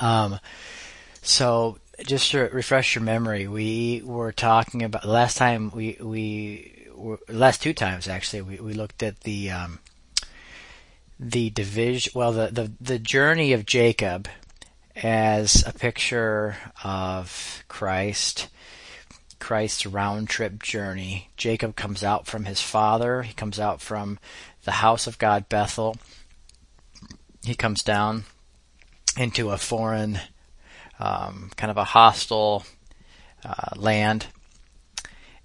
Um, so just to refresh your memory, we were talking about last time we we were, last two times actually we, we looked at the um, the division well the, the the journey of Jacob as a picture of Christ Christ's round trip journey. Jacob comes out from his father, he comes out from the house of God Bethel. He comes down into a foreign um, kind of a hostile uh, land,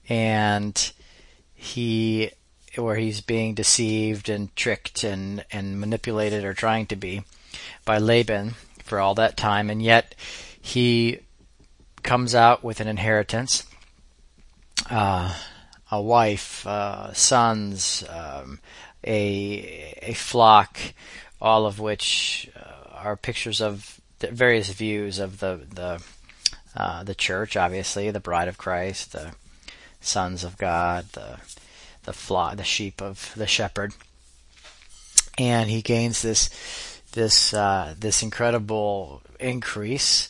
and he where he's being deceived and tricked and and manipulated or trying to be by Laban for all that time, and yet he comes out with an inheritance, uh, a wife, uh, sons, um, a a flock, all of which uh, are pictures of various views of the the uh, the church, obviously the bride of Christ, the sons of God, the the flock, the sheep of the shepherd, and he gains this this uh, this incredible increase,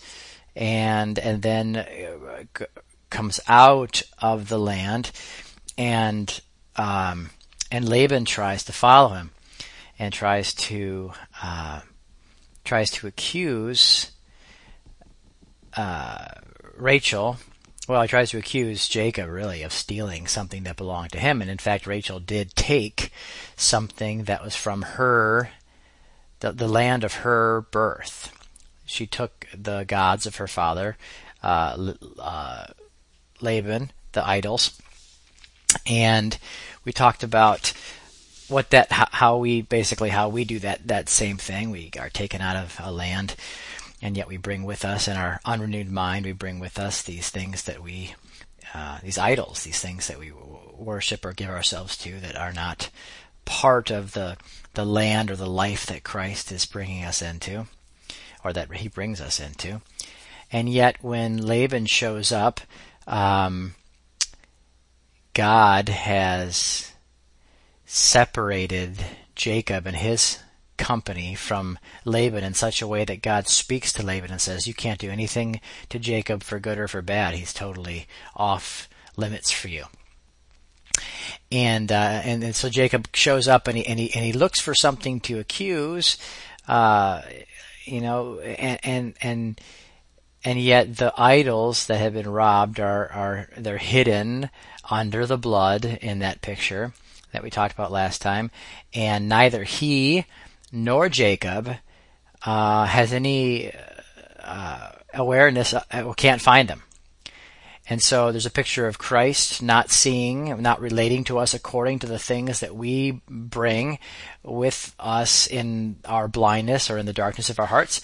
and and then uh, comes out of the land, and um, and Laban tries to follow him, and tries to uh, tries to accuse uh, Rachel. Well, he tries to accuse Jacob really of stealing something that belonged to him, and in fact, Rachel did take something that was from her, the, the land of her birth. She took the gods of her father, uh, uh, Laban, the idols, and we talked about what that how we basically how we do that that same thing. We are taken out of a land, and yet we bring with us in our unrenewed mind we bring with us these things that we uh, these idols, these things that we worship or give ourselves to that are not part of the the land or the life that Christ is bringing us into, or that He brings us into. And yet, when Laban shows up, um, God has separated Jacob and his company from Laban in such a way that God speaks to Laban and says, You can't do anything to Jacob for good or for bad. He's totally off limits for you. And, uh, and, and so Jacob shows up and he, and he, and he looks for something to accuse, uh, you know, and, and, and, and yet the idols that have been robbed are, are, they're hidden under the blood in that picture that we talked about last time, and neither he nor Jacob uh, has any uh, awareness, uh, can't find them. And so there's a picture of Christ not seeing, not relating to us according to the things that we bring with us in our blindness or in the darkness of our hearts.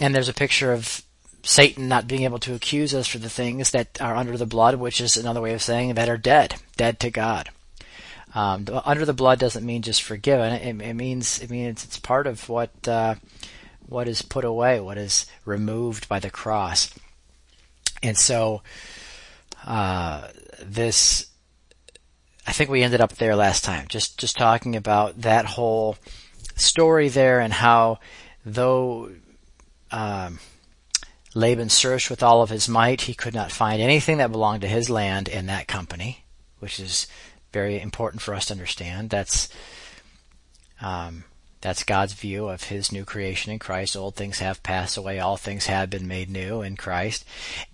And there's a picture of Satan not being able to accuse us for the things that are under the blood, which is another way of saying that are dead, dead to God. Um, under the blood doesn't mean just forgiven. It, it means it means it's part of what uh, what is put away, what is removed by the cross. And so uh, this, I think we ended up there last time, just just talking about that whole story there and how though. Um, Laban searched with all of his might. He could not find anything that belonged to his land in that company, which is very important for us to understand. That's um, that's God's view of His new creation in Christ. Old things have passed away; all things have been made new in Christ.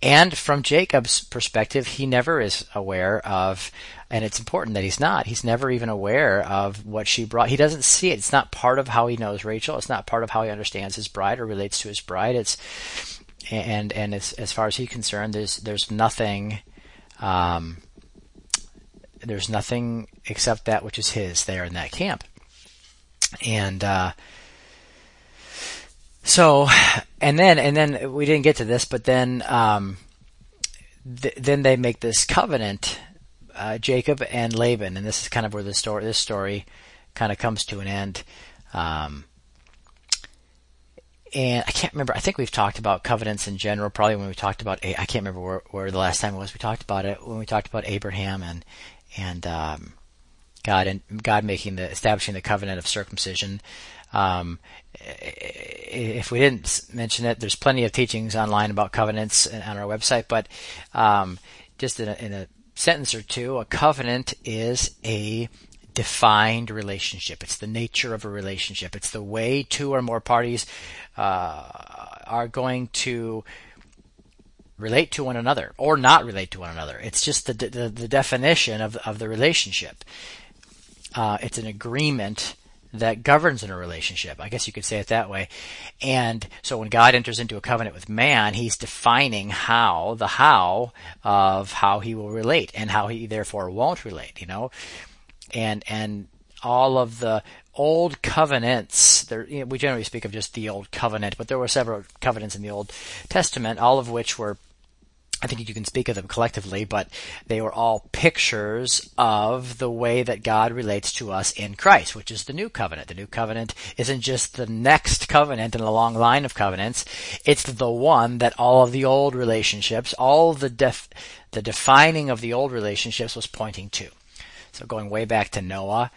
And from Jacob's perspective, he never is aware of, and it's important that he's not. He's never even aware of what she brought. He doesn't see it. It's not part of how he knows Rachel. It's not part of how he understands his bride or relates to his bride. It's and and as as far as he's concerned, there's there's nothing. Um, there's nothing except that which is his there in that camp. And uh, so, and then and then we didn't get to this, but then um, th- then they make this covenant, uh, Jacob and Laban, and this is kind of where the story this story kind of comes to an end. Um, and I can't remember. I think we've talked about covenants in general. Probably when we talked about, I can't remember where, where the last time it was. We talked about it when we talked about Abraham and and um, God and God making the establishing the covenant of circumcision. Um, if we didn't mention it, there's plenty of teachings online about covenants on our website, but um, just in a, in a sentence or two, a covenant is a defined relationship. It's the nature of a relationship. It's the way two or more parties uh, are going to relate to one another or not relate to one another. It's just the the, the definition of of the relationship. Uh, it's an agreement that governs in a relationship. I guess you could say it that way. And so when God enters into a covenant with man, he's defining how, the how of how he will relate and how he therefore won't relate, you know? And, and all of the old covenants, there, you know, we generally speak of just the old covenant, but there were several covenants in the Old Testament, all of which were I think you can speak of them collectively, but they were all pictures of the way that God relates to us in Christ, which is the new covenant. The new covenant isn't just the next covenant in a long line of covenants. It's the one that all of the old relationships, all the def- the defining of the old relationships was pointing to. So going way back to Noah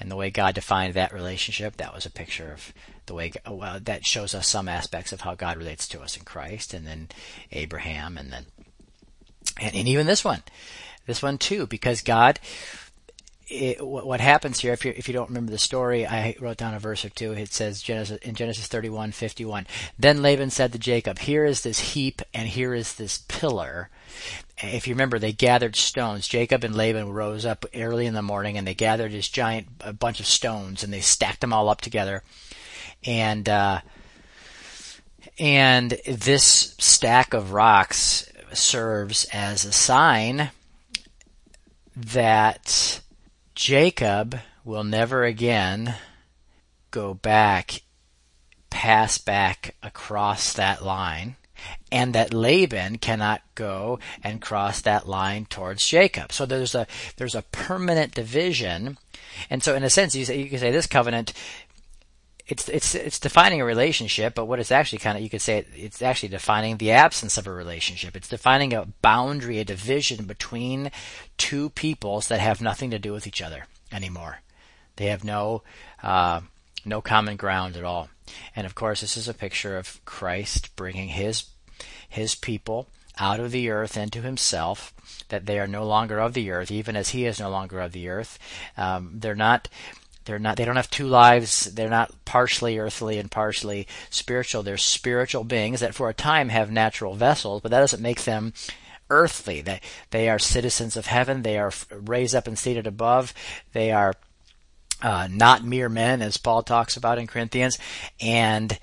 and the way God defined that relationship, that was a picture of the way well, that shows us some aspects of how God relates to us in Christ, and then Abraham, and then and, and even this one, this one too, because God, it, what happens here, if you if you don't remember the story, I wrote down a verse or two. It says Genesis in Genesis thirty one fifty one. Then Laban said to Jacob, "Here is this heap, and here is this pillar." If you remember, they gathered stones. Jacob and Laban rose up early in the morning, and they gathered this giant a bunch of stones, and they stacked them all up together. And uh, and this stack of rocks serves as a sign that Jacob will never again go back, pass back across that line, and that Laban cannot go and cross that line towards Jacob. So there's a there's a permanent division, and so in a sense you, say, you can say this covenant it's it's it's defining a relationship, but what it's actually kind of you could say it's actually defining the absence of a relationship. It's defining a boundary, a division between two peoples that have nothing to do with each other anymore. They have no uh, no common ground at all. And of course, this is a picture of Christ bringing his his people out of the earth into himself, that they are no longer of the earth, even as he is no longer of the earth. Um, they're not they're not they don't have two lives. They're not partially earthly and partially spiritual. They're spiritual beings that for a time have natural vessels, but that doesn't make them earthly. They they are citizens of heaven. They are raised up and seated above. They are uh, not mere men, as Paul talks about in Corinthians, and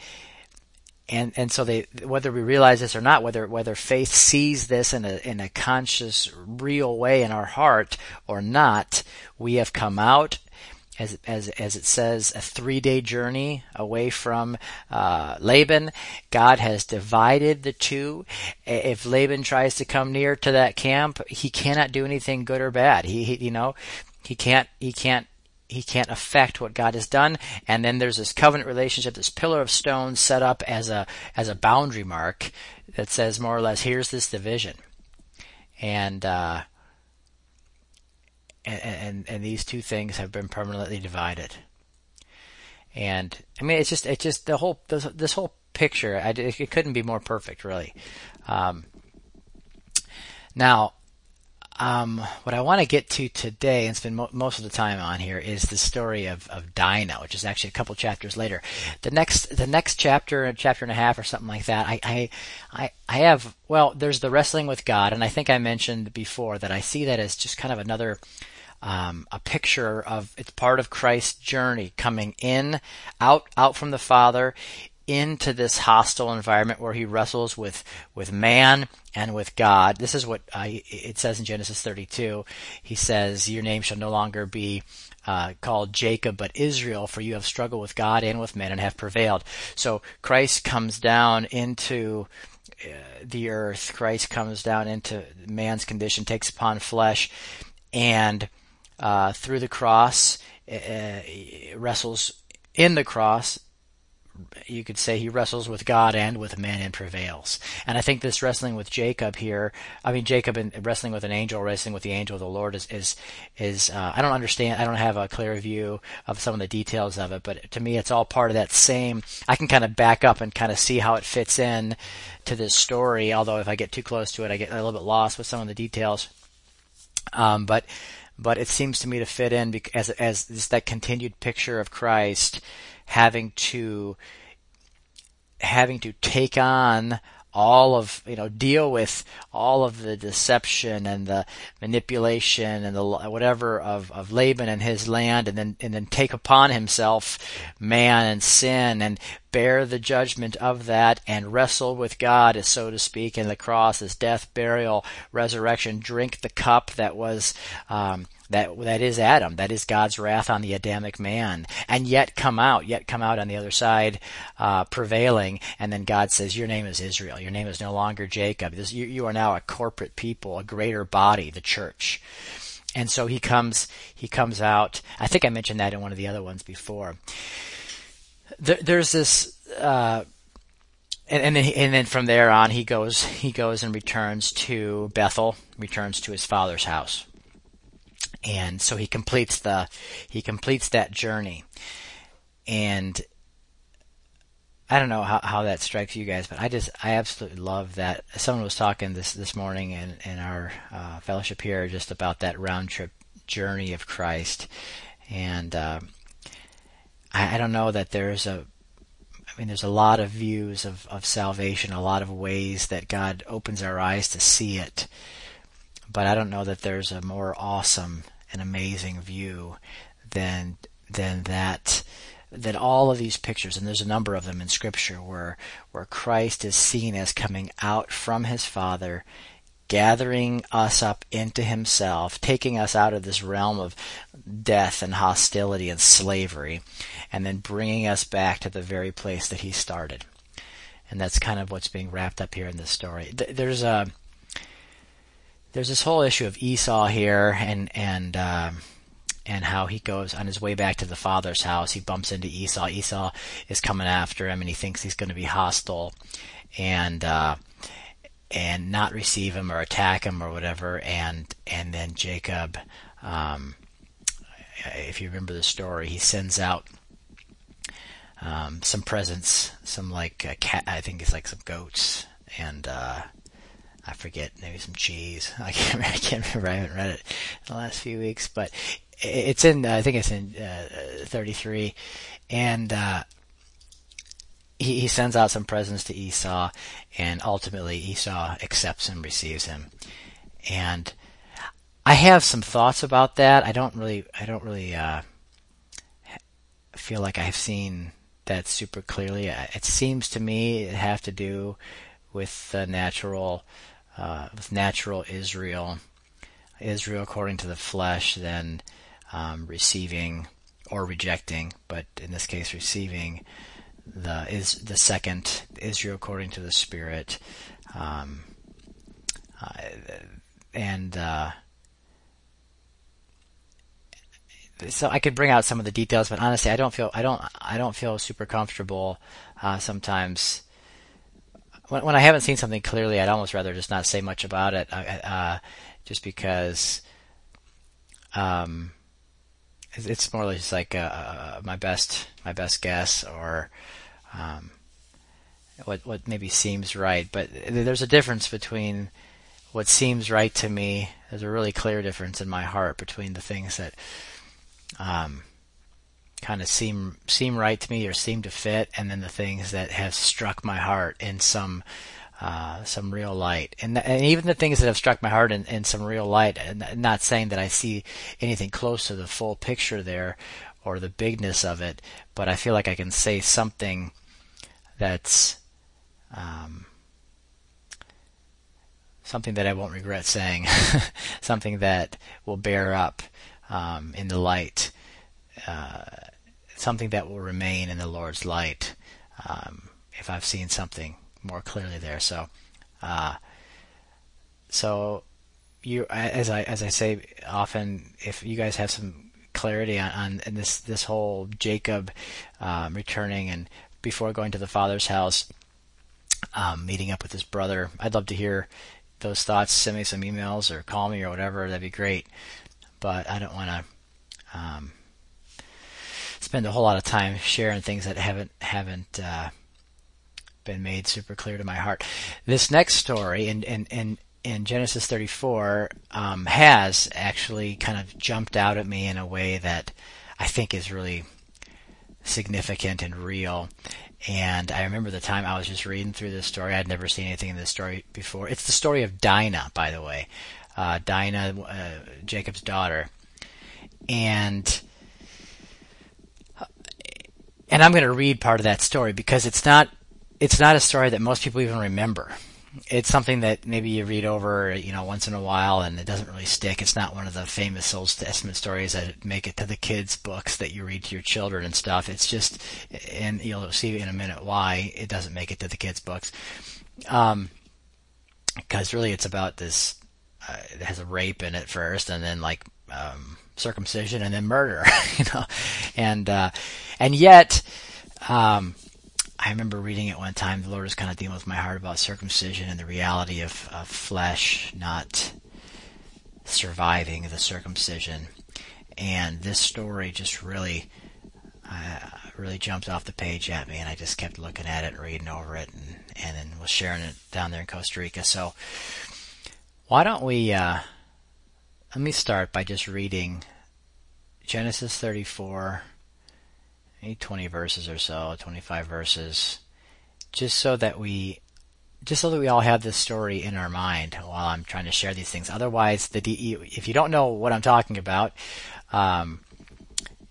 and and so they whether we realize this or not, whether whether faith sees this in a in a conscious, real way in our heart or not, we have come out as as as it says, a three day journey away from uh, Laban. God has divided the two. If Laban tries to come near to that camp, he cannot do anything good or bad. He, he you know he can't he can't he can't affect what God has done. And then there's this covenant relationship, this pillar of stone set up as a as a boundary mark that says more or less, here's this division. And uh, and, and, and these two things have been permanently divided. And I mean, it's just it's just the whole this, this whole picture. I, it couldn't be more perfect, really. Um, now, um, what I want to get to today and spend mo- most of the time on here is the story of, of Dinah, which is actually a couple chapters later. The next the next chapter, chapter and a half or something like that. I I I have well, there's the wrestling with God, and I think I mentioned before that I see that as just kind of another um, a picture of it's part of Christ's journey coming in, out, out from the Father into this hostile environment where he wrestles with with man and with God. This is what I, it says in Genesis 32. He says, "Your name shall no longer be uh, called Jacob, but Israel, for you have struggled with God and with men and have prevailed." So Christ comes down into uh, the earth. Christ comes down into man's condition, takes upon flesh, and uh, through the cross, uh, wrestles in the cross, you could say he wrestles with God and with men and prevails. And I think this wrestling with Jacob here, I mean Jacob and wrestling with an angel, wrestling with the angel of the Lord is is is uh, I don't understand. I don't have a clear view of some of the details of it, but to me, it's all part of that same. I can kind of back up and kind of see how it fits in to this story. Although if I get too close to it, I get a little bit lost with some of the details. Um, but but it seems to me to fit in as as this, that continued picture of Christ having to having to take on all of you know deal with all of the deception and the manipulation and the whatever of, of Laban and his land and then and then take upon himself man and sin and bear the judgment of that and wrestle with God so to speak in the cross his death burial resurrection drink the cup that was um, that that is Adam, that is God's wrath on the Adamic man, and yet come out, yet come out on the other side, uh, prevailing. And then God says, "Your name is Israel. Your name is no longer Jacob. This, you, you are now a corporate people, a greater body, the church." And so he comes, he comes out. I think I mentioned that in one of the other ones before. There, there's this. Uh, and, and, then and then from there on he goes he goes and returns to Bethel, returns to his father's house and so he completes the he completes that journey and I don't know how, how that strikes you guys, but I just I absolutely love that. Someone was talking this this morning in in our uh, fellowship here just about that round trip journey of Christ, and uh, I, I don't know that there's a I mean, there's a lot of views of, of salvation, a lot of ways that God opens our eyes to see it. But I don't know that there's a more awesome an amazing view than than that that all of these pictures, and there's a number of them in Scripture, where where Christ is seen as coming out from His Father, gathering us up into Himself, taking us out of this realm of death and hostility and slavery, and then bringing us back to the very place that He started. And that's kind of what's being wrapped up here in this story. There's a there's this whole issue of Esau here, and and uh, and how he goes on his way back to the father's house. He bumps into Esau. Esau is coming after him, and he thinks he's going to be hostile, and uh, and not receive him or attack him or whatever. And and then Jacob, um, if you remember the story, he sends out um, some presents, some like cat. I think it's like some goats and. Uh, I forget, maybe some cheese. I can't, I can't remember. I haven't read it in the last few weeks, but it's in. I think it's in uh, 33, and uh, he, he sends out some presents to Esau, and ultimately Esau accepts and receives him. And I have some thoughts about that. I don't really. I don't really uh, feel like I've seen that super clearly. It seems to me it have to do with the natural uh, with natural Israel, Israel according to the flesh, then um, receiving or rejecting, but in this case receiving the is the second Israel according to the Spirit, um, uh, and uh, so I could bring out some of the details, but honestly, I don't feel I don't I don't feel super comfortable uh, sometimes. When, when I haven't seen something clearly, I'd almost rather just not say much about it, uh, uh, just because um, it's more just like uh, uh, my best my best guess or um, what what maybe seems right. But there's a difference between what seems right to me. There's a really clear difference in my heart between the things that um, kind of seem seem right to me or seem to fit, and then the things that have struck my heart in some uh, some real light, and and even the things that have struck my heart in, in some real light. And not saying that I see anything close to the full picture there or the bigness of it, but I feel like I can say something that's um, something that I won't regret saying, something that will bear up um, in the light. Uh, something that will remain in the Lord's light um, if I've seen something more clearly there. So, uh, so you as I as I say often, if you guys have some clarity on, on this this whole Jacob um, returning and before going to the father's house, um, meeting up with his brother. I'd love to hear those thoughts. Send me some emails or call me or whatever. That'd be great. But I don't want to um, spend a whole lot of time sharing things that haven't haven't uh, been made super clear to my heart. This next story in in in, in Genesis 34 um, has actually kind of jumped out at me in a way that I think is really significant and real. And I remember the time I was just reading through this story. I'd never seen anything in this story before. It's the story of Dinah, by the way. Uh, Dinah, uh, Jacob's daughter. And and I'm going to read part of that story because it's not it's not a story that most people even remember. It's something that maybe you read over, you know, once in a while and it doesn't really stick. It's not one of the famous Old Testament stories that make it to the kids' books that you read to your children and stuff. It's just, and you'll see in a minute why it doesn't make it to the kids' books. Um, because really it's about this, uh, it has a rape in it first and then like, um, circumcision and then murder, you know, and, uh, and yet, um, I remember reading it one time. The Lord was kind of dealing with my heart about circumcision and the reality of, of flesh not surviving the circumcision. And this story just really, uh, really jumped off the page at me, and I just kept looking at it and reading over it, and and then was sharing it down there in Costa Rica. So, why don't we? Uh, let me start by just reading Genesis 34 maybe 20 verses or so, 25 verses, just so that we just so that we all have this story in our mind while I'm trying to share these things. Otherwise, the if you don't know what I'm talking about, um,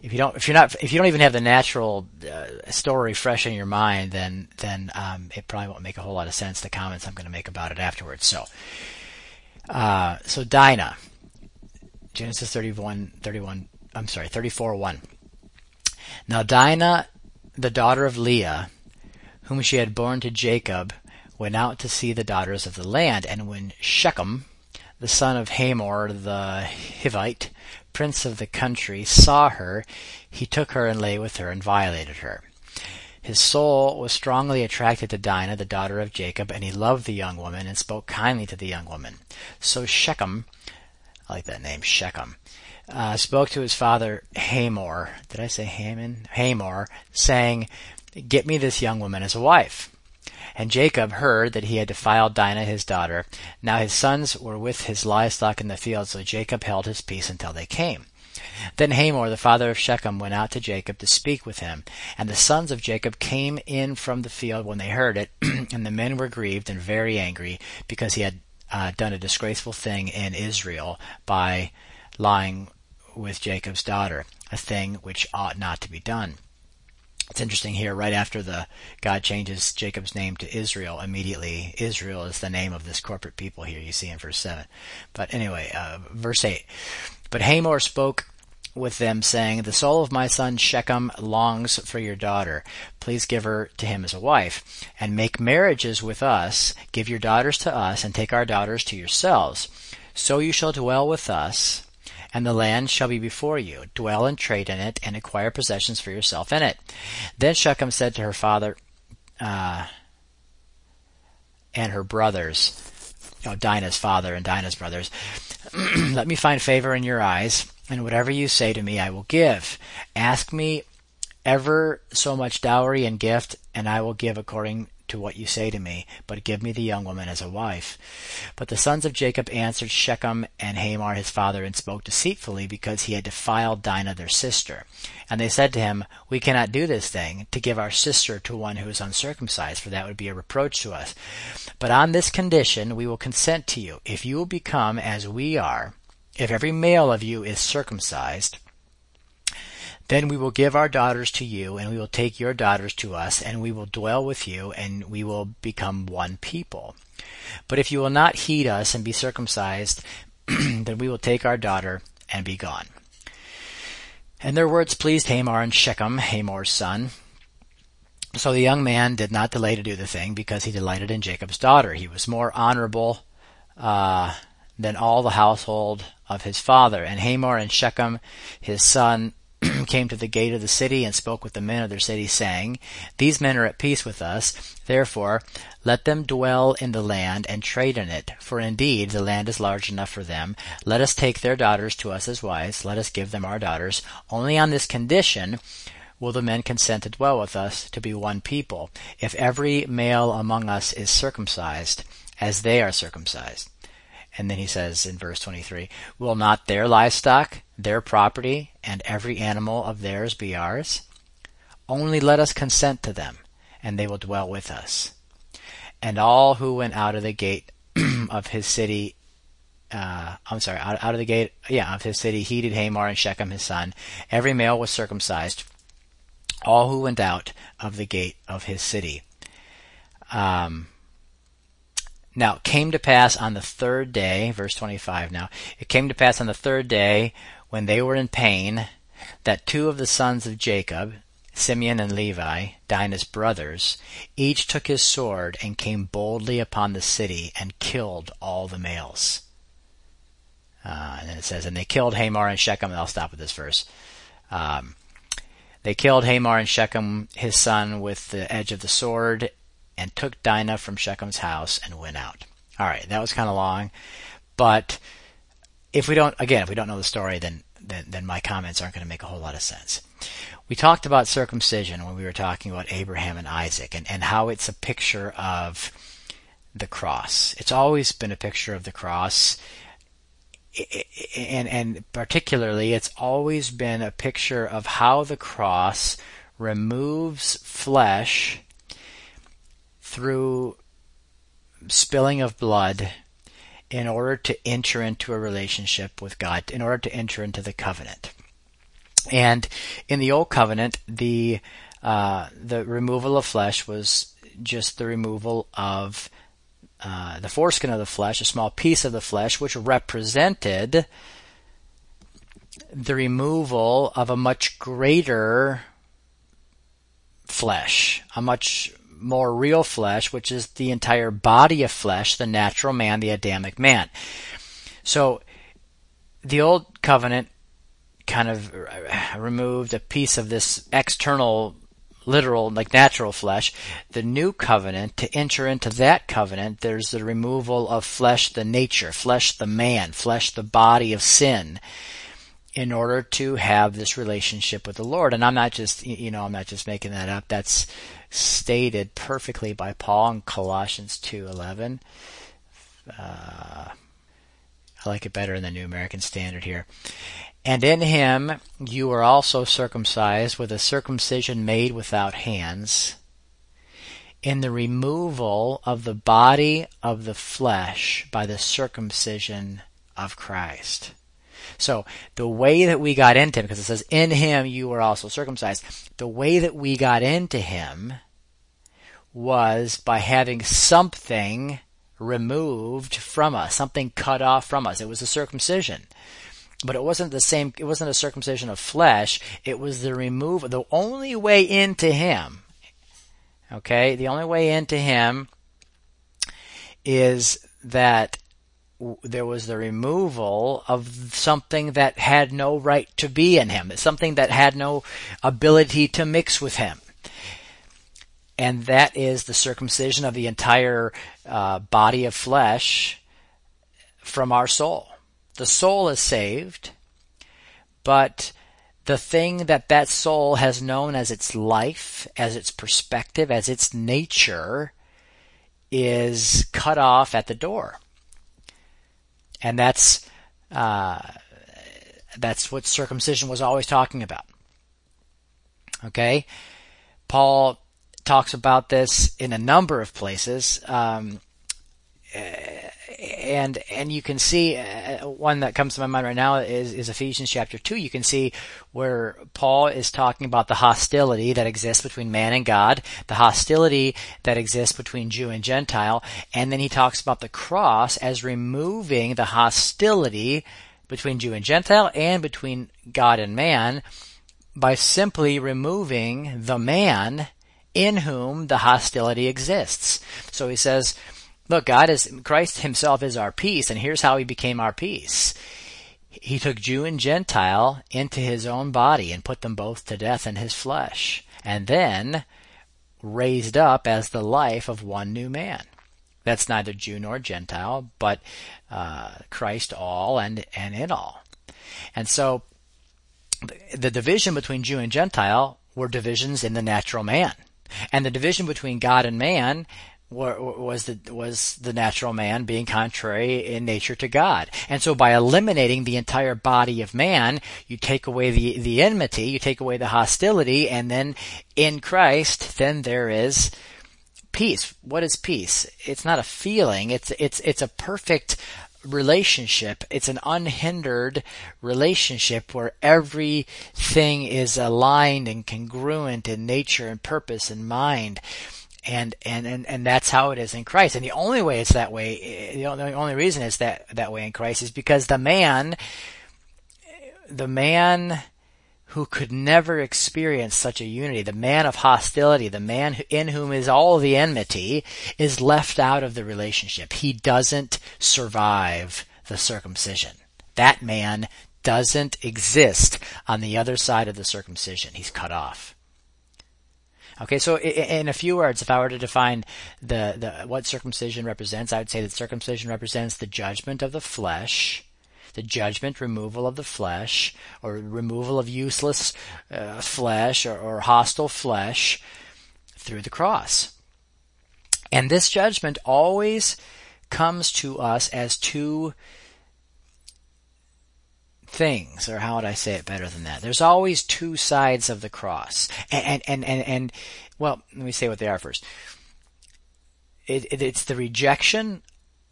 if you don't, if you're not, if you don't even have the natural uh, story fresh in your mind, then then um, it probably won't make a whole lot of sense. The comments I'm going to make about it afterwards. So, uh, so Dinah, Genesis 31, 31. I'm sorry, 34, 1. Now Dinah, the daughter of Leah, whom she had borne to Jacob, went out to see the daughters of the land, and when Shechem, the son of Hamor the Hivite, prince of the country, saw her, he took her and lay with her and violated her. His soul was strongly attracted to Dinah, the daughter of Jacob, and he loved the young woman and spoke kindly to the young woman. So Shechem, I like that name, Shechem, uh, spoke to his father Hamor. Did I say Haman? Hamor, saying, Get me this young woman as a wife. And Jacob heard that he had defiled Dinah his daughter. Now his sons were with his livestock in the field, so Jacob held his peace until they came. Then Hamor, the father of Shechem, went out to Jacob to speak with him. And the sons of Jacob came in from the field when they heard it, and the men were grieved and very angry because he had uh, done a disgraceful thing in Israel by lying with Jacob's daughter, a thing which ought not to be done. It's interesting here, right after the God changes Jacob's name to Israel, immediately Israel is the name of this corporate people here you see in verse 7. But anyway, uh, verse 8. But Hamor spoke with them, saying, The soul of my son Shechem longs for your daughter. Please give her to him as a wife, and make marriages with us. Give your daughters to us, and take our daughters to yourselves. So you shall dwell with us, and the land shall be before you. Dwell and trade in it, and acquire possessions for yourself in it. Then Shechem said to her father uh, and her brothers, you know, Dinah's father and Dinah's brothers, Let me find favor in your eyes, and whatever you say to me I will give. Ask me ever so much dowry and gift, and I will give according to what you say to me, but give me the young woman as a wife. But the sons of Jacob answered Shechem and Hamor his father and spoke deceitfully because he had defiled Dinah their sister. And they said to him, We cannot do this thing, to give our sister to one who is uncircumcised, for that would be a reproach to us. But on this condition we will consent to you, if you will become as we are, if every male of you is circumcised, then we will give our daughters to you, and we will take your daughters to us, and we will dwell with you, and we will become one people. But if you will not heed us and be circumcised, then we will take our daughter and be gone. And their words pleased Hamor and Shechem, Hamor's son. So the young man did not delay to do the thing because he delighted in Jacob's daughter. He was more honorable uh, than all the household of his father. And Hamor and Shechem, his son, came to the gate of the city and spoke with the men of their city, saying, These men are at peace with us. Therefore, let them dwell in the land and trade in it. For indeed, the land is large enough for them. Let us take their daughters to us as wives. Let us give them our daughters. Only on this condition will the men consent to dwell with us to be one people, if every male among us is circumcised, as they are circumcised. And then he says in verse 23, Will not their livestock, their property, and every animal of theirs be ours? Only let us consent to them, and they will dwell with us. And all who went out of the gate of his city, uh, I'm sorry, out, out of the gate, yeah, of his city, heeded Hamor and Shechem his son. Every male was circumcised. All who went out of the gate of his city. Um, now, it came to pass on the third day, verse 25 now, it came to pass on the third day when they were in pain that two of the sons of Jacob, Simeon and Levi, Dinah's brothers, each took his sword and came boldly upon the city and killed all the males. Uh, and then it says, and they killed Hamor and Shechem, and I'll stop with this verse. Um, they killed Hamor and Shechem, his son, with the edge of the sword, and took Dinah from Shechem's house and went out. All right, that was kind of long, but if we don't, again, if we don't know the story, then then, then my comments aren't going to make a whole lot of sense. We talked about circumcision when we were talking about Abraham and Isaac, and, and how it's a picture of the cross. It's always been a picture of the cross and and particularly it's always been a picture of how the cross removes flesh through spilling of blood in order to enter into a relationship with God, in order to enter into the covenant. And in the old covenant, the uh, the removal of flesh was just the removal of uh, the foreskin of the flesh, a small piece of the flesh, which represented the removal of a much greater flesh, a much more real flesh, which is the entire body of flesh, the natural man, the Adamic man. So the old covenant kind of removed a piece of this external literal like natural flesh. The new covenant to enter into that covenant there's the removal of flesh the nature flesh the man flesh the body of sin in order to have this relationship with the Lord. And I'm not just you know I'm not just making that up. That's stated perfectly by Paul in Colossians 2:11. Uh, I like it better in the New American Standard here. And in him you are also circumcised with a circumcision made without hands, in the removal of the body of the flesh by the circumcision of Christ. So the way that we got into him, because it says, in him you were also circumcised, the way that we got into him was by having something removed from us, something cut off from us. It was a circumcision. But it wasn't the same, it wasn't a circumcision of flesh, it was the removal, the only way into him, okay, the only way into him is that there was the removal of something that had no right to be in him, something that had no ability to mix with him. And that is the circumcision of the entire uh, body of flesh from our soul. The soul is saved, but the thing that that soul has known as its life, as its perspective, as its nature is cut off at the door and that's uh, that's what circumcision was always talking about. Okay, Paul talks about this in a number of places. Um, and and you can see uh, one that comes to my mind right now is, is Ephesians chapter two. You can see where Paul is talking about the hostility that exists between man and God, the hostility that exists between Jew and Gentile, and then he talks about the cross as removing the hostility between Jew and Gentile and between God and man by simply removing the man in whom the hostility exists. So he says Look, God is, Christ himself is our peace, and here's how he became our peace. He took Jew and Gentile into his own body and put them both to death in his flesh, and then raised up as the life of one new man. That's neither Jew nor Gentile, but uh, Christ all and, and in all. And so the division between Jew and Gentile were divisions in the natural man. And the division between God and man was the was the natural man being contrary in nature to God. And so by eliminating the entire body of man, you take away the the enmity, you take away the hostility, and then in Christ, then there is peace. What is peace? It's not a feeling. It's it's it's a perfect relationship. It's an unhindered relationship where everything is aligned and congruent in nature and purpose and mind. And, and, and, and that's how it is in Christ. And the only way it's that way, the only, reason it's that, that way in Christ is because the man, the man who could never experience such a unity, the man of hostility, the man in whom is all the enmity, is left out of the relationship. He doesn't survive the circumcision. That man doesn't exist on the other side of the circumcision. He's cut off. Okay, so in a few words, if I were to define the, the what circumcision represents, I would say that circumcision represents the judgment of the flesh the judgment, removal of the flesh, or removal of useless uh, flesh or, or hostile flesh through the cross. And this judgment always comes to us as two things, or how would I say it better than that? There's always two sides of the cross. And, and, and, and, well, let me say what they are first. It, it, it's the rejection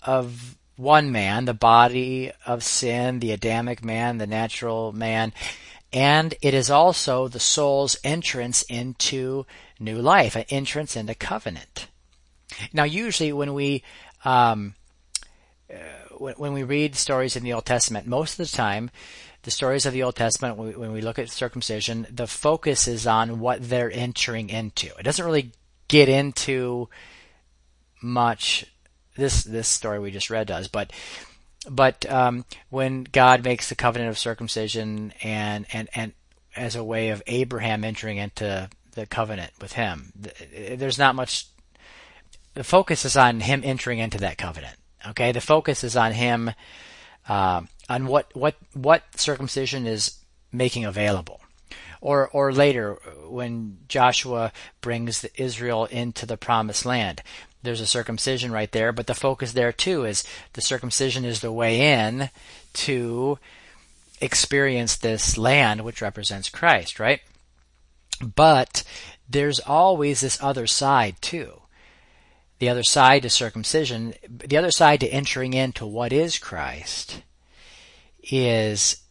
of one man, the body of sin, the Adamic man, the natural man, and it is also the soul's entrance into new life, an entrance into covenant. Now, usually when we um, uh, when, when, we read stories in the Old Testament, most of the time, the stories of the Old Testament, when we, when we look at circumcision, the focus is on what they're entering into. It doesn't really get into much this this story we just read does, but but um, when God makes the covenant of circumcision and and and as a way of Abraham entering into the covenant with him, there's not much. The focus is on him entering into that covenant. Okay, the focus is on him uh, on what what what circumcision is making available or or later when Joshua brings Israel into the promised land there's a circumcision right there, but the focus there too is the circumcision is the way in to experience this land which represents Christ, right? But there's always this other side too. The other side to circumcision, the other side to entering into what is Christ is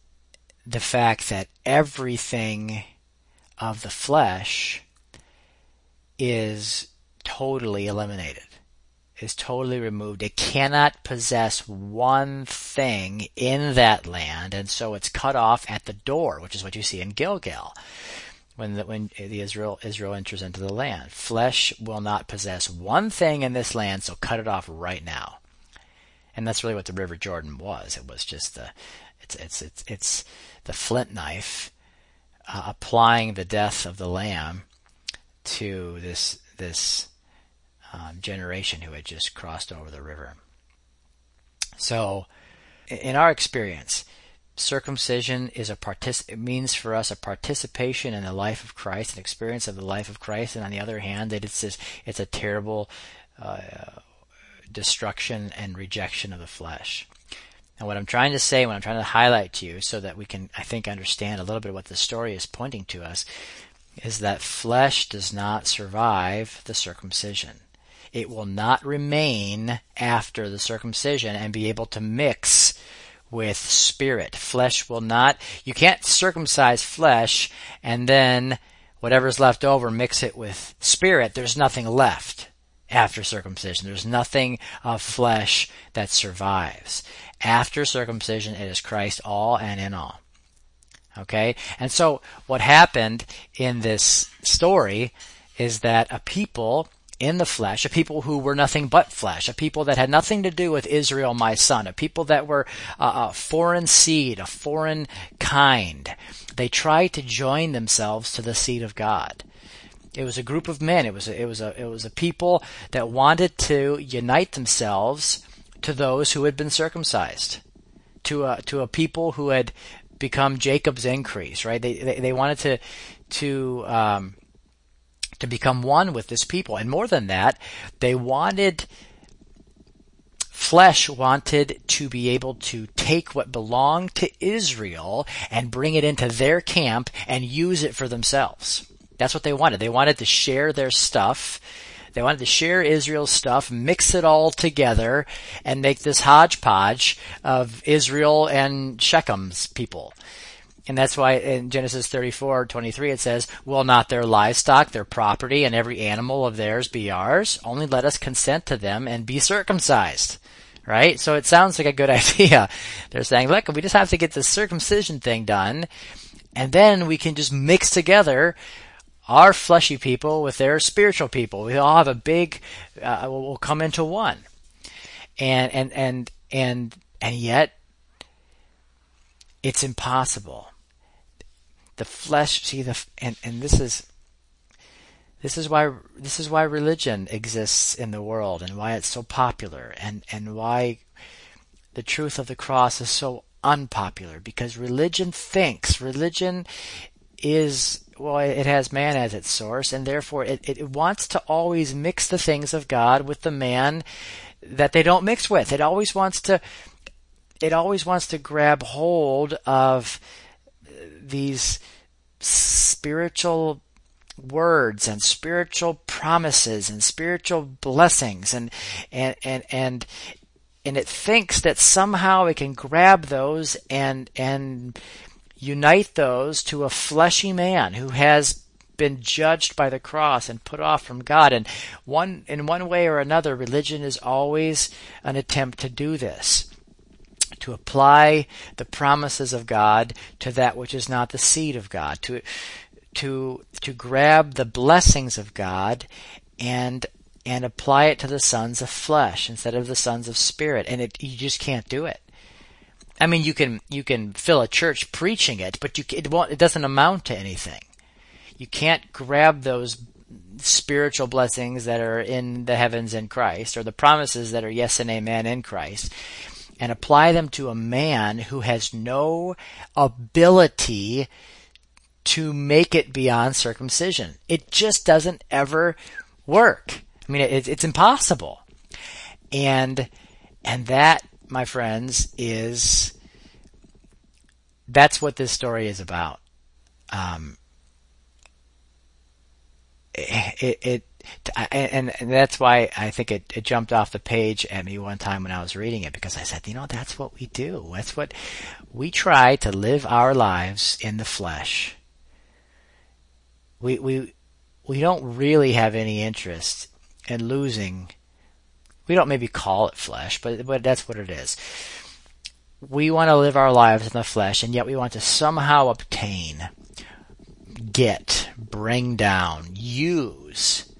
the fact that everything of the flesh is totally eliminated. Is totally removed. It cannot possess one thing in that land, and so it's cut off at the door, which is what you see in Gilgal when the, when the Israel Israel enters into the land. Flesh will not possess one thing in this land, so cut it off right now. And that's really what the River Jordan was. It was just the it's it's it's it's the flint knife uh, applying the death of the lamb to this this um, generation who had just crossed over the river. So, in our experience, circumcision is a partic- it means for us a participation in the life of Christ, an experience of the life of Christ, and on the other hand, that it's this, it's a terrible uh, destruction and rejection of the flesh. And what I'm trying to say, what I'm trying to highlight to you, so that we can, I think, understand a little bit what the story is pointing to us, is that flesh does not survive the circumcision it will not remain after the circumcision and be able to mix with spirit. Flesh will not, you can't circumcise flesh and then whatever's left over mix it with spirit. There's nothing left after circumcision. There's nothing of flesh that survives. After circumcision, it is Christ all and in all. Okay? And so what happened in this story is that a people in the flesh, a people who were nothing but flesh, a people that had nothing to do with Israel, my son, a people that were uh, a foreign seed, a foreign kind. They tried to join themselves to the seed of God. It was a group of men. It was a, it was a it was a people that wanted to unite themselves to those who had been circumcised, to a to a people who had become Jacob's increase. Right? They they, they wanted to to um, to become one with this people. And more than that, they wanted flesh wanted to be able to take what belonged to Israel and bring it into their camp and use it for themselves. That's what they wanted. They wanted to share their stuff. They wanted to share Israel's stuff, mix it all together, and make this hodgepodge of Israel and Shechem's people. And that's why in Genesis 34, 23 it says, Will not their livestock, their property, and every animal of theirs be ours? Only let us consent to them and be circumcised. Right? So it sounds like a good idea. They're saying, look, we just have to get this circumcision thing done, and then we can just mix together our fleshy people with their spiritual people. We all have a big, uh, we'll come into one. And, and, and, and, and yet, it's impossible the flesh see the and and this is this is why this is why religion exists in the world and why it's so popular and and why the truth of the cross is so unpopular because religion thinks religion is well it has man as its source and therefore it, it wants to always mix the things of God with the man that they don't mix with. It always wants to it always wants to grab hold of these spiritual words and spiritual promises and spiritual blessings and and and and and it thinks that somehow it can grab those and and unite those to a fleshy man who has been judged by the cross and put off from God. And one in one way or another religion is always an attempt to do this to apply the promises of God to that which is not the seed of God, to to to grab the blessings of God and and apply it to the sons of flesh instead of the sons of spirit, and it you just can't do it. I mean, you can you can fill a church preaching it, but you it won't it doesn't amount to anything. You can't grab those spiritual blessings that are in the heavens in Christ or the promises that are yes and amen in Christ and apply them to a man who has no ability to make it beyond circumcision. It just doesn't ever work. I mean, it, it's impossible. And, and that, my friends, is, that's what this story is about. Um, it, it, and, and that's why I think it, it jumped off the page at me one time when I was reading it because I said, you know, that's what we do. That's what we try to live our lives in the flesh. We we we don't really have any interest in losing. We don't maybe call it flesh, but but that's what it is. We want to live our lives in the flesh, and yet we want to somehow obtain, get, bring down, use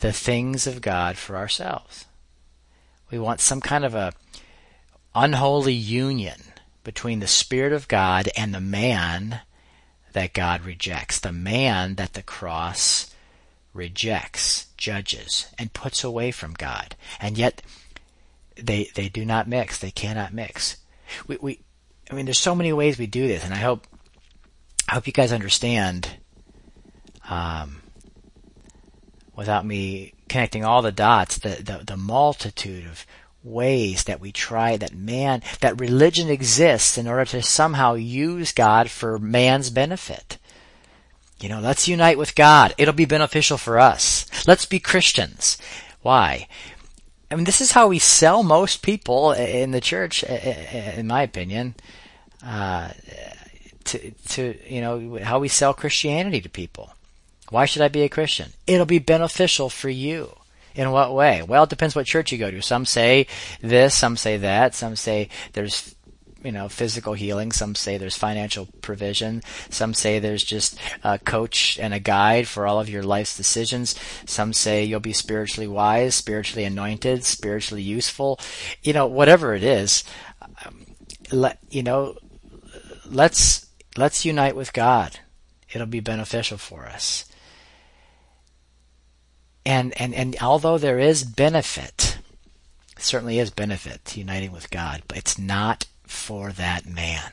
the things of God for ourselves. We want some kind of a unholy union between the Spirit of God and the man that God rejects, the man that the cross rejects, judges, and puts away from God. And yet they they do not mix. They cannot mix. We we I mean there's so many ways we do this and I hope I hope you guys understand um, without me connecting all the dots, the, the, the multitude of ways that we try that man, that religion exists in order to somehow use God for man's benefit. You know, let's unite with God. It'll be beneficial for us. Let's be Christians. Why? I mean, this is how we sell most people in the church, in my opinion. Uh, to, to, you know, how we sell Christianity to people. Why should I be a Christian? It'll be beneficial for you. In what way? Well, it depends what church you go to. Some say this, some say that, some say there's you know physical healing. Some say there's financial provision. Some say there's just a coach and a guide for all of your life's decisions. Some say you'll be spiritually wise, spiritually anointed, spiritually useful. You know, whatever it is, um, let you know. Let's let's unite with God. It'll be beneficial for us. And and and although there is benefit certainly is benefit to uniting with God, but it's not for that man.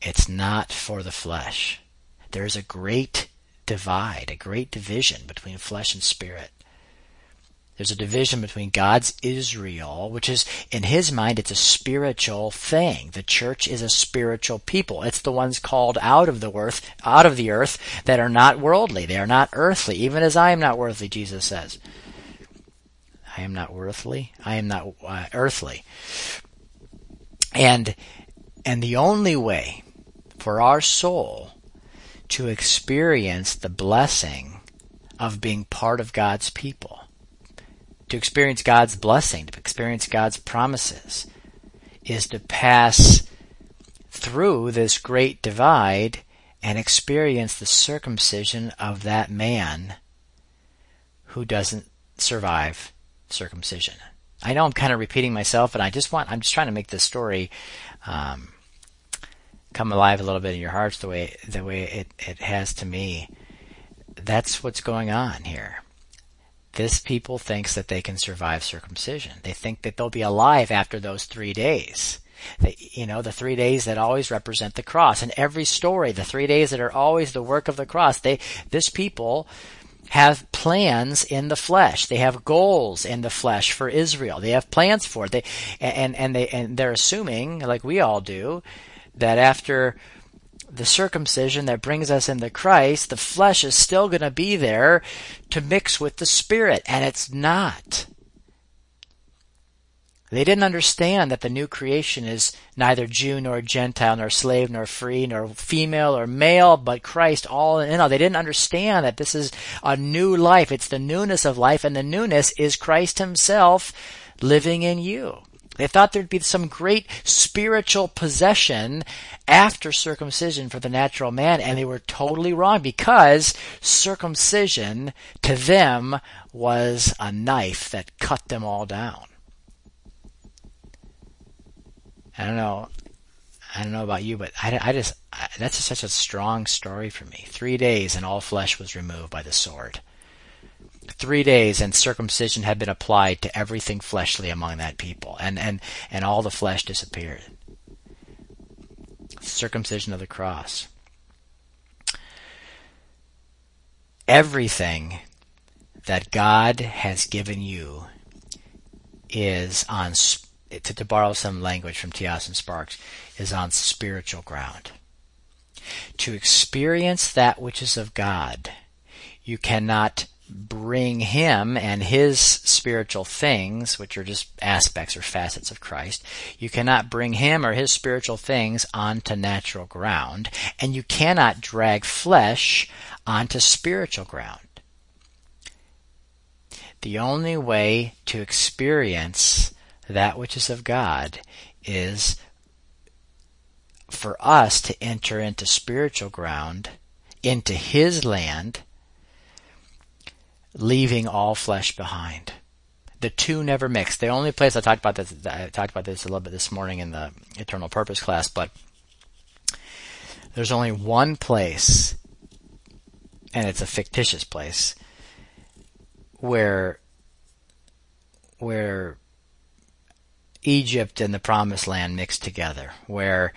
It's not for the flesh. There's a great divide, a great division between flesh and spirit. There's a division between God's Israel, which is, in his mind, it's a spiritual thing. The church is a spiritual people. It's the ones called out of the earth, out of the earth that are not worldly. They are not earthly, even as I am not worldly, Jesus says. I am not worthly. I am not uh, earthly. And and the only way for our soul to experience the blessing of being part of God's people, to experience God's blessing, to experience God's promises, is to pass through this great divide and experience the circumcision of that man who doesn't survive circumcision. I know I'm kind of repeating myself, and I just want, I'm just trying to make this story, um, come alive a little bit in your hearts the way, the way it, it has to me. That's what's going on here. This people thinks that they can survive circumcision. They think that they'll be alive after those three days. They, you know, the three days that always represent the cross. In every story, the three days that are always the work of the cross, they, this people have plans in the flesh. They have goals in the flesh for Israel. They have plans for it. They, and, and they, and they're assuming, like we all do, that after the circumcision that brings us into Christ, the flesh is still going to be there to mix with the spirit, and it's not. They didn't understand that the new creation is neither Jew nor Gentile, nor slave nor free, nor female or male, but Christ all in all. They didn't understand that this is a new life. It's the newness of life, and the newness is Christ Himself living in you. They thought there'd be some great spiritual possession after circumcision for the natural man, and they were totally wrong because circumcision to them was a knife that cut them all down. I don't know. I don't know about you, but I, I just I, that's just such a strong story for me. Three days and all flesh was removed by the sword. Three days and circumcision had been applied to everything fleshly among that people, and and and all the flesh disappeared. Circumcision of the cross. Everything that God has given you is on to, to borrow some language from T. Austin-Sparks, is on spiritual ground. To experience that which is of God, you cannot bring him and his spiritual things, which are just aspects or facets of Christ, you cannot bring him or his spiritual things onto natural ground, and you cannot drag flesh onto spiritual ground. The only way to experience that which is of God is for us to enter into spiritual ground, into His land, leaving all flesh behind. The two never mix. The only place I talked about this, I talked about this a little bit this morning in the Eternal Purpose class, but there's only one place, and it's a fictitious place, where where Egypt and the promised land mixed together, where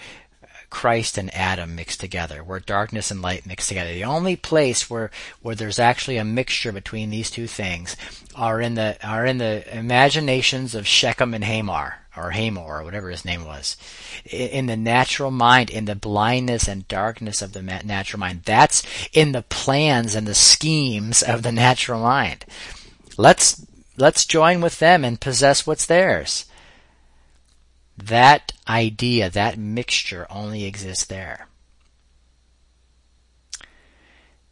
Christ and Adam mixed together, where darkness and light mixed together. The only place where, where there's actually a mixture between these two things are in the are in the imaginations of Shechem and Hamor, or Hamor, or whatever his name was. In the natural mind, in the blindness and darkness of the natural mind. That's in the plans and the schemes of the natural mind. Let's let's join with them and possess what's theirs. That idea, that mixture only exists there.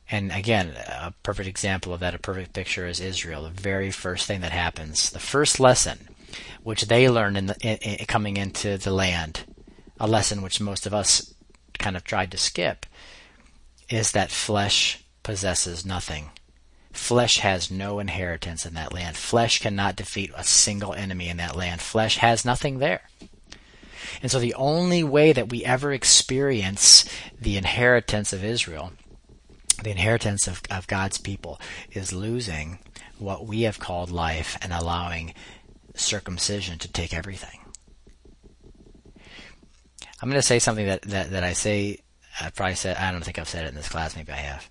And again, a perfect example of that, a perfect picture is Israel. The very first thing that happens, the first lesson, which they learn in, the, in, in coming into the land, a lesson which most of us kind of tried to skip, is that flesh possesses nothing. Flesh has no inheritance in that land. Flesh cannot defeat a single enemy in that land. Flesh has nothing there. And so the only way that we ever experience the inheritance of Israel, the inheritance of, of God's people, is losing what we have called life and allowing circumcision to take everything. I'm going to say something that, that, that I say, I probably said, I don't think I've said it in this class, maybe I have,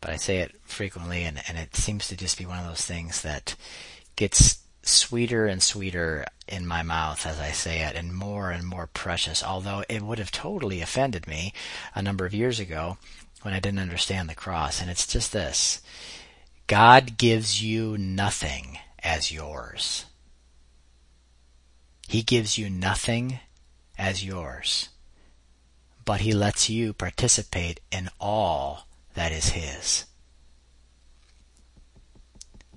but I say it frequently and, and it seems to just be one of those things that gets sweeter and sweeter in my mouth as I say it and more and more precious, although it would have totally offended me a number of years ago when I didn't understand the cross. And it's just this. God gives you nothing as yours. He gives you nothing as yours, but he lets you participate in all that is his.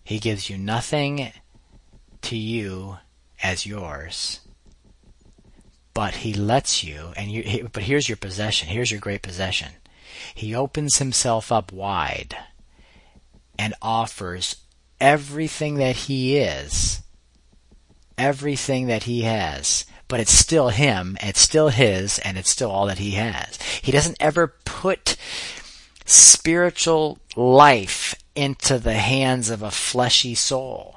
He gives you nothing to you as yours, but he lets you, and you, but here's your possession, here's your great possession. He opens himself up wide and offers everything that he is, everything that he has, but it's still him, it's still his, and it's still all that he has. He doesn't ever put spiritual life into the hands of a fleshy soul.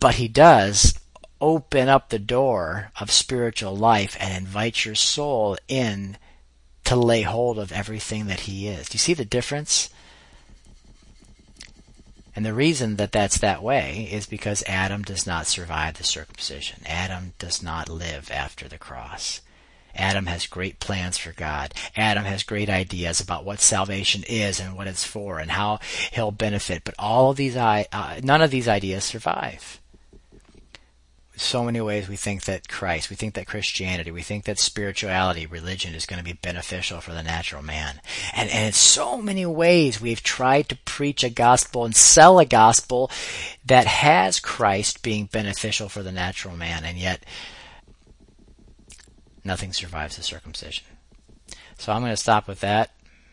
But he does open up the door of spiritual life and invite your soul in to lay hold of everything that he is. Do you see the difference? And the reason that that's that way is because Adam does not survive the circumcision. Adam does not live after the cross. Adam has great plans for God. Adam has great ideas about what salvation is and what it's for and how he'll benefit. But all of these, uh, none of these ideas survive so many ways we think that Christ, we think that Christianity, we think that spirituality, religion is going to be beneficial for the natural man. And, and in so many ways we've tried to preach a gospel and sell a gospel that has Christ being beneficial for the natural man, and yet nothing survives the circumcision. So I'm going to stop with that.